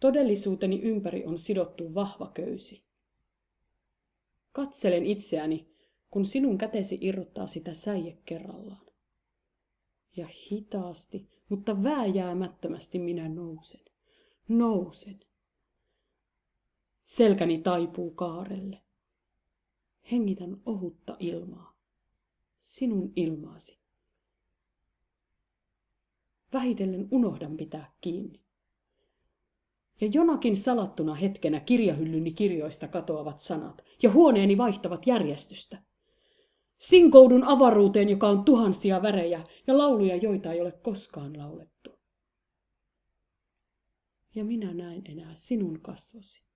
Todellisuuteni ympäri on sidottu vahva köysi. Katselen itseäni, kun sinun kätesi irrottaa sitä säie kerrallaan. Ja hitaasti, mutta vääjäämättömästi minä nousen. Nousen. Selkäni taipuu kaarelle. Hengitän ohutta ilmaa. Sinun ilmaasi. Vähitellen unohdan pitää kiinni. Ja jonakin salattuna hetkenä kirjahyllyni kirjoista katoavat sanat, ja huoneeni vaihtavat järjestystä. Sinkoudun avaruuteen, joka on tuhansia värejä, ja lauluja, joita ei ole koskaan laulettu. Ja minä näen enää sinun kasvosi.